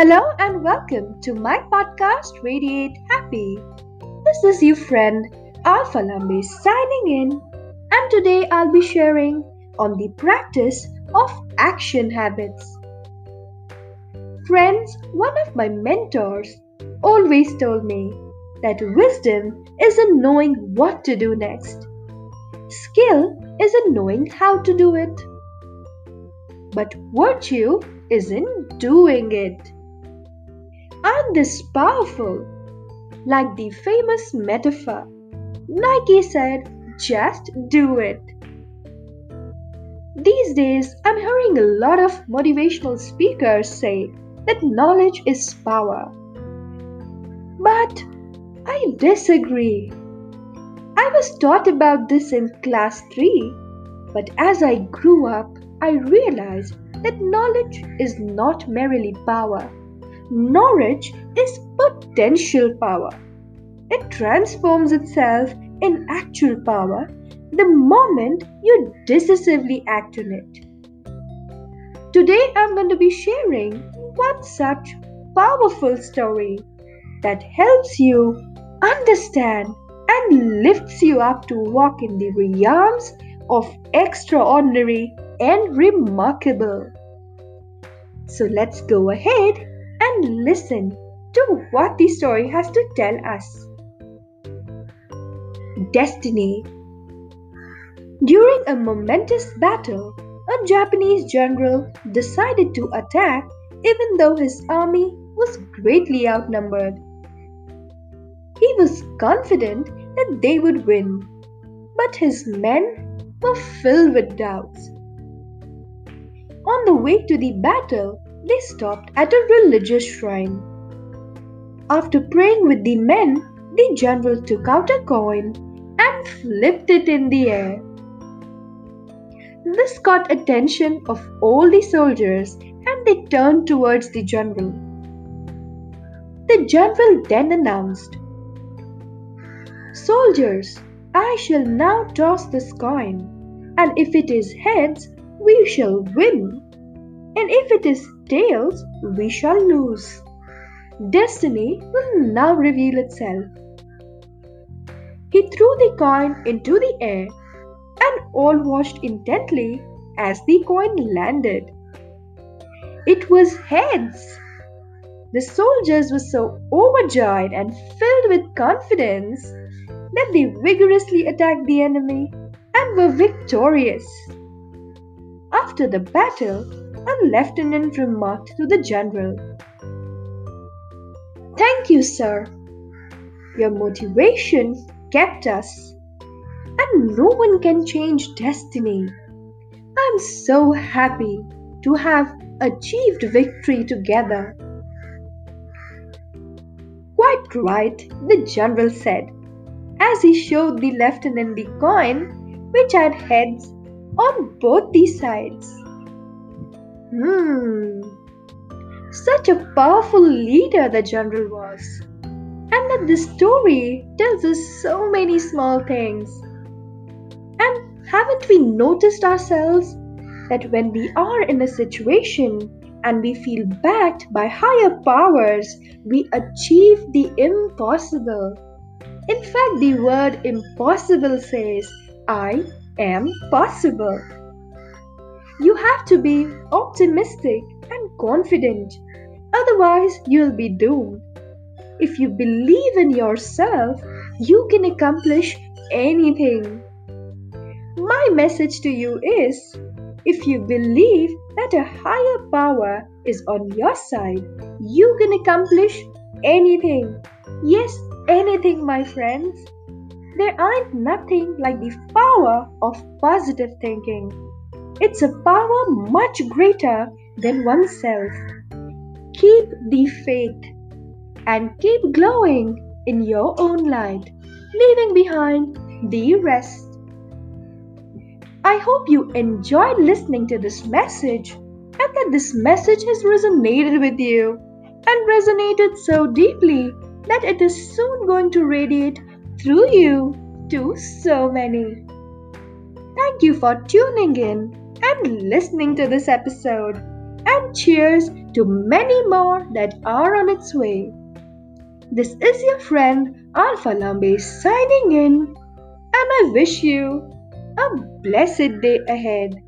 Hello and welcome to my podcast Radiate Happy. This is your friend Alpha Lambe signing in, and today I'll be sharing on the practice of action habits. Friends, one of my mentors always told me that wisdom is in knowing what to do next. Skill is in knowing how to do it. But virtue is in doing it. This powerful? Like the famous metaphor, Nike said, just do it. These days, I'm hearing a lot of motivational speakers say that knowledge is power. But I disagree. I was taught about this in class 3, but as I grew up, I realized that knowledge is not merely power. Knowledge is potential power. It transforms itself in actual power the moment you decisively act on it. Today, I'm going to be sharing one such powerful story that helps you understand and lifts you up to walk in the realms of extraordinary and remarkable. So let's go ahead and listen to what the story has to tell us. Destiny During a momentous battle, a Japanese general decided to attack even though his army was greatly outnumbered. He was confident that they would win, but his men were filled with doubts. On the way to the battle, they stopped at a religious shrine. After praying with the men, the general took out a coin and flipped it in the air. This caught attention of all the soldiers and they turned towards the general. The general then announced, Soldiers, I shall now toss this coin, and if it is heads, we shall win, and if it is tails, we shall lose. Destiny will now reveal itself. He threw the coin into the air, and all watched intently as the coin landed. It was heads. The soldiers were so overjoyed and filled with confidence that they vigorously attacked the enemy and were victorious. After the battle, a lieutenant remarked to the general, Thank you, sir. Your motivation kept us, and no one can change destiny. I'm so happy to have achieved victory together. Quite right, the general said as he showed the lieutenant the coin, which had heads on both the sides. Hmm, such a powerful leader the general was. And that the story tells us so many small things. And haven't we noticed ourselves that when we are in a situation and we feel backed by higher powers, we achieve the impossible? In fact, the word impossible says, I am possible. You have to be optimistic and confident, otherwise, you'll be doomed. If you believe in yourself, you can accomplish anything. My message to you is if you believe that a higher power is on your side, you can accomplish anything. Yes, anything, my friends. There aren't nothing like the power of positive thinking. It's a power much greater than oneself. Keep the faith and keep glowing in your own light, leaving behind the rest. I hope you enjoyed listening to this message and that this message has resonated with you and resonated so deeply that it is soon going to radiate through you to so many. Thank you for tuning in and listening to this episode. and cheers to many more that are on its way. This is your friend Alpha Lambe signing in, and I wish you a blessed day ahead.